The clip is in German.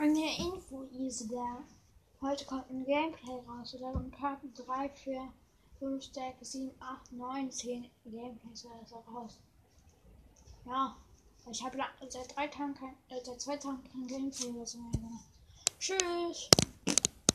Eine Info ist da. Heute kommt ein Gameplay raus. Oder um Tag 3, 4, 5, 6, 7, 8, 9, 10 Gameplays oder raus. Ja, ich habe seit drei Tagen kein, äh, seit zwei Tagen kein Gameplay mehr gemacht. Tschüss!